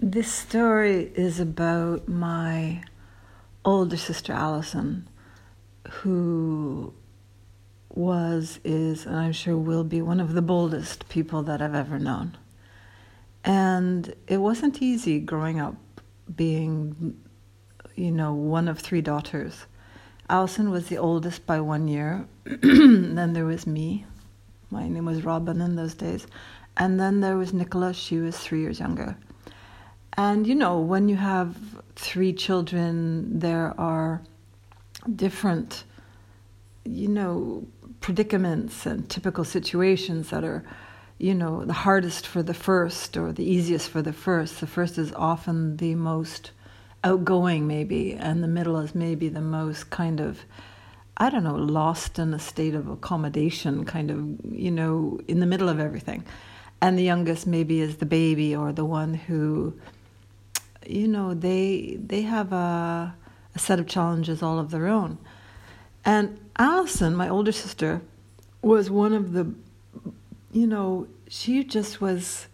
This story is about my older sister Allison, who was, is, and I'm sure will be one of the boldest people that I've ever known. And it wasn't easy growing up being, you know, one of three daughters. Allison was the oldest by one year. then there was me. My name was Robin in those days. And then there was Nicola. She was three years younger. And you know, when you have three children, there are different, you know, predicaments and typical situations that are, you know, the hardest for the first or the easiest for the first. The first is often the most outgoing, maybe, and the middle is maybe the most kind of, I don't know, lost in a state of accommodation, kind of, you know, in the middle of everything. And the youngest maybe is the baby or the one who, you know, they they have a, a set of challenges all of their own. And Allison, my older sister, was one of the, you know, she just was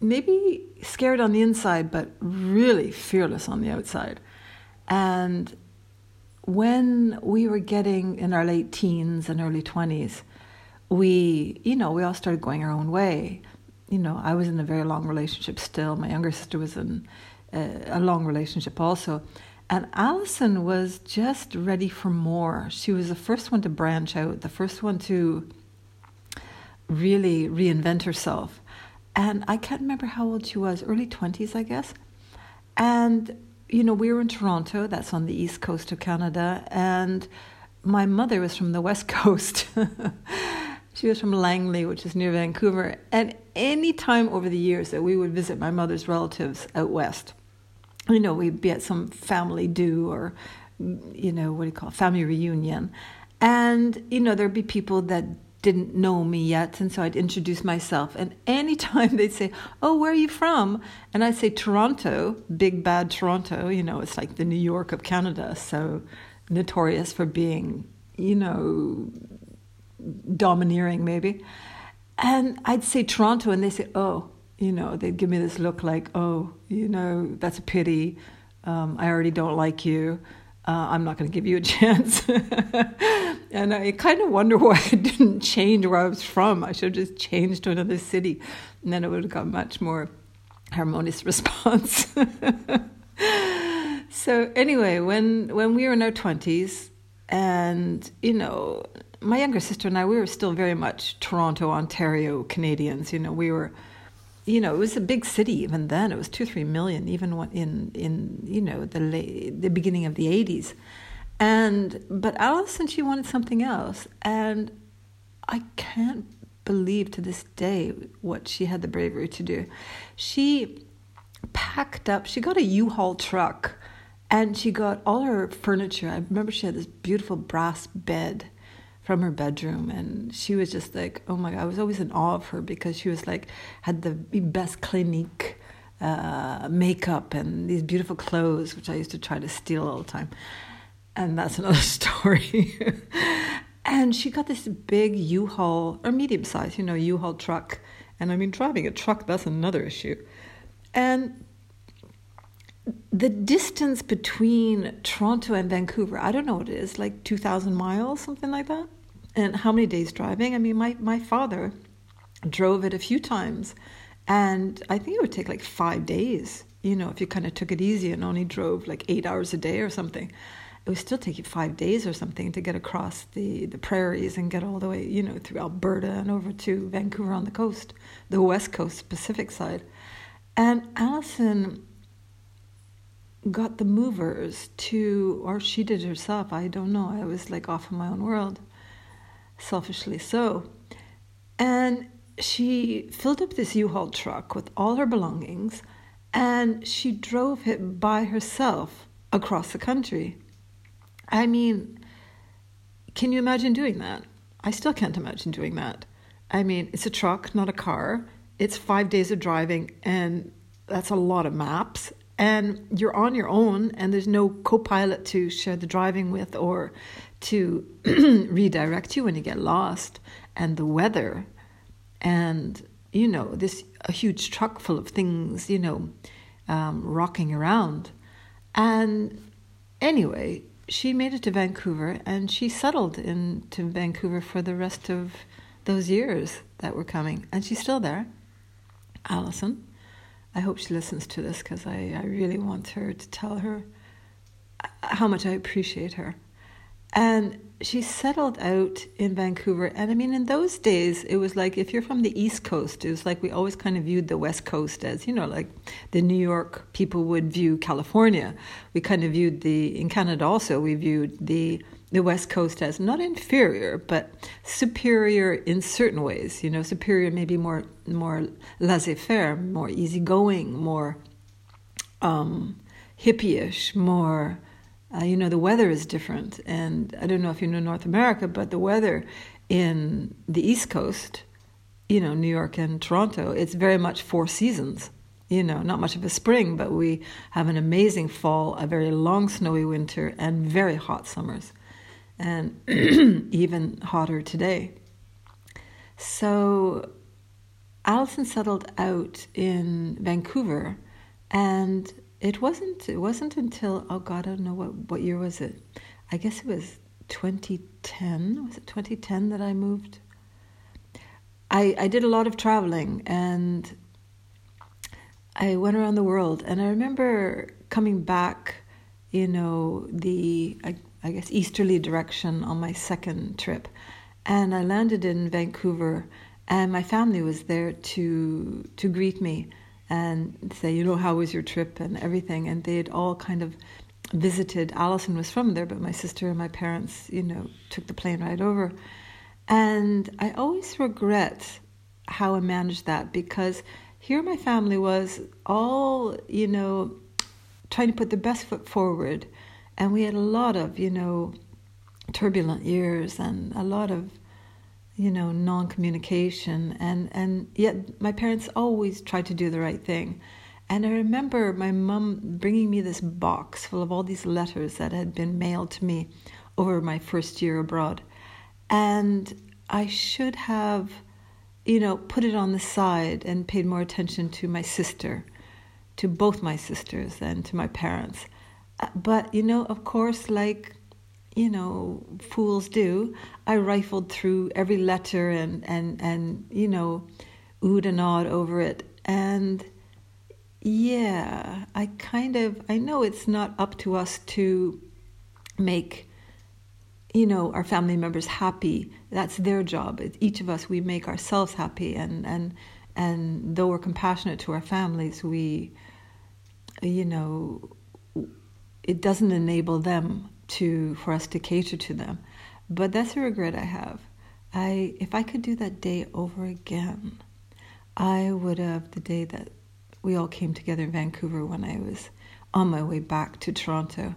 maybe scared on the inside, but really fearless on the outside. And when we were getting in our late teens and early 20s, we, you know, we all started going our own way. You know, I was in a very long relationship still. My younger sister was in a, a long relationship also. And Allison was just ready for more. She was the first one to branch out, the first one to really reinvent herself. And I can't remember how old she was, early 20s, I guess. And, you know, we were in Toronto, that's on the east coast of Canada. And my mother was from the west coast. She was from Langley, which is near Vancouver. And any time over the years that we would visit my mother's relatives out west, you know, we'd be at some family do or, you know, what do you call it, family reunion. And, you know, there'd be people that didn't know me yet. And so I'd introduce myself. And anytime they'd say, Oh, where are you from? And I'd say, Toronto, big bad Toronto. You know, it's like the New York of Canada. So notorious for being, you know, domineering maybe. And I'd say Toronto, and they say, Oh, you know, they'd give me this look like, oh, you know, that's a pity. Um, I already don't like you. Uh, I'm not going to give you a chance. and I kind of wonder why I didn't change where I was from. I should have just changed to another city, and then it would have got much more harmonious response. so anyway, when when we were in our twenties, and you know, my younger sister and I, we were still very much Toronto, Ontario Canadians. You know, we were you know, it was a big city even then. It was two, three million, even in in you know the late, the beginning of the '80s. And but Allison, she wanted something else, and I can't believe to this day what she had the bravery to do. She packed up. She got a U-Haul truck, and she got all her furniture. I remember she had this beautiful brass bed from her bedroom and she was just like oh my god i was always in awe of her because she was like had the best clinique uh, makeup and these beautiful clothes which i used to try to steal all the time. And that's another story. And she got this big u-haul or medium size you know u-haul truck. And i mean driving a truck that's another issue. And the distance between Toronto and Vancouver, I don't know what it is, like 2,000 miles, something like that. And how many days driving? I mean, my, my father drove it a few times, and I think it would take like five days, you know, if you kind of took it easy and only drove like eight hours a day or something. It would still take you five days or something to get across the, the prairies and get all the way, you know, through Alberta and over to Vancouver on the coast, the west coast, Pacific side. And Allison got the movers to, or she did herself, I don't know. I was like off in my own world, selfishly so. And she filled up this U Haul truck with all her belongings and she drove it by herself across the country. I mean, can you imagine doing that? I still can't imagine doing that. I mean, it's a truck, not a car. It's five days of driving, and that's a lot of maps and you're on your own and there's no co-pilot to share the driving with or to redirect you when you get lost and the weather and you know, this a huge truck full of things, you know, um, rocking around. And anyway, she made it to Vancouver and she settled into Vancouver for the rest of those years that were coming. And she's still there, Allison. I hope she listens to this because I, I really want her to tell her uh, how much I appreciate her. And she settled out in Vancouver. And I mean, in those days, it was like if you're from the East Coast, it was like we always kind of viewed the West Coast as, you know, like the New York people would view California. We kind of viewed the, in Canada also, we viewed the, the West Coast as not inferior, but superior in certain ways. You know, superior, maybe more, more laissez faire, more easygoing, more um, hippie-ish, more uh, you know, the weather is different. And I don't know if you know North America, but the weather in the East Coast, you know, New York and Toronto, it's very much four seasons. You know, not much of a spring, but we have an amazing fall, a very long snowy winter, and very hot summers, and even hotter today. So, Allison settled out in Vancouver, and it wasn't. It wasn't until oh God, I don't know what what year was it. I guess it was 2010. Was it 2010 that I moved? I I did a lot of traveling and I went around the world and I remember coming back, you know, the I, I guess easterly direction on my second trip, and I landed in Vancouver, and my family was there to to greet me and say, you know, how was your trip and everything. And they'd all kind of visited. Allison was from there, but my sister and my parents, you know, took the plane ride over. And I always regret how I managed that because here my family was all, you know, trying to put the best foot forward. And we had a lot of, you know, turbulent years and a lot of you know, non-communication, and and yet my parents always tried to do the right thing. And I remember my mum bringing me this box full of all these letters that had been mailed to me over my first year abroad, and I should have, you know, put it on the side and paid more attention to my sister, to both my sisters, and to my parents. But you know, of course, like you know, fools do, I rifled through every letter and, and, and you know, oohed and awed over it. And yeah, I kind of, I know it's not up to us to make, you know, our family members happy. That's their job. Each of us, we make ourselves happy. And, and, and though we're compassionate to our families, we, you know, it doesn't enable them to for us to cater to them. But that's a regret I have. I if I could do that day over again, I would have the day that we all came together in Vancouver when I was on my way back to Toronto.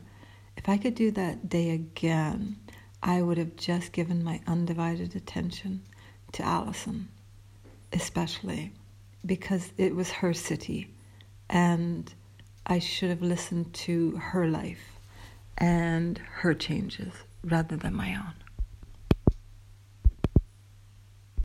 If I could do that day again, I would have just given my undivided attention to Allison, especially because it was her city and I should have listened to her life and her changes rather than my own.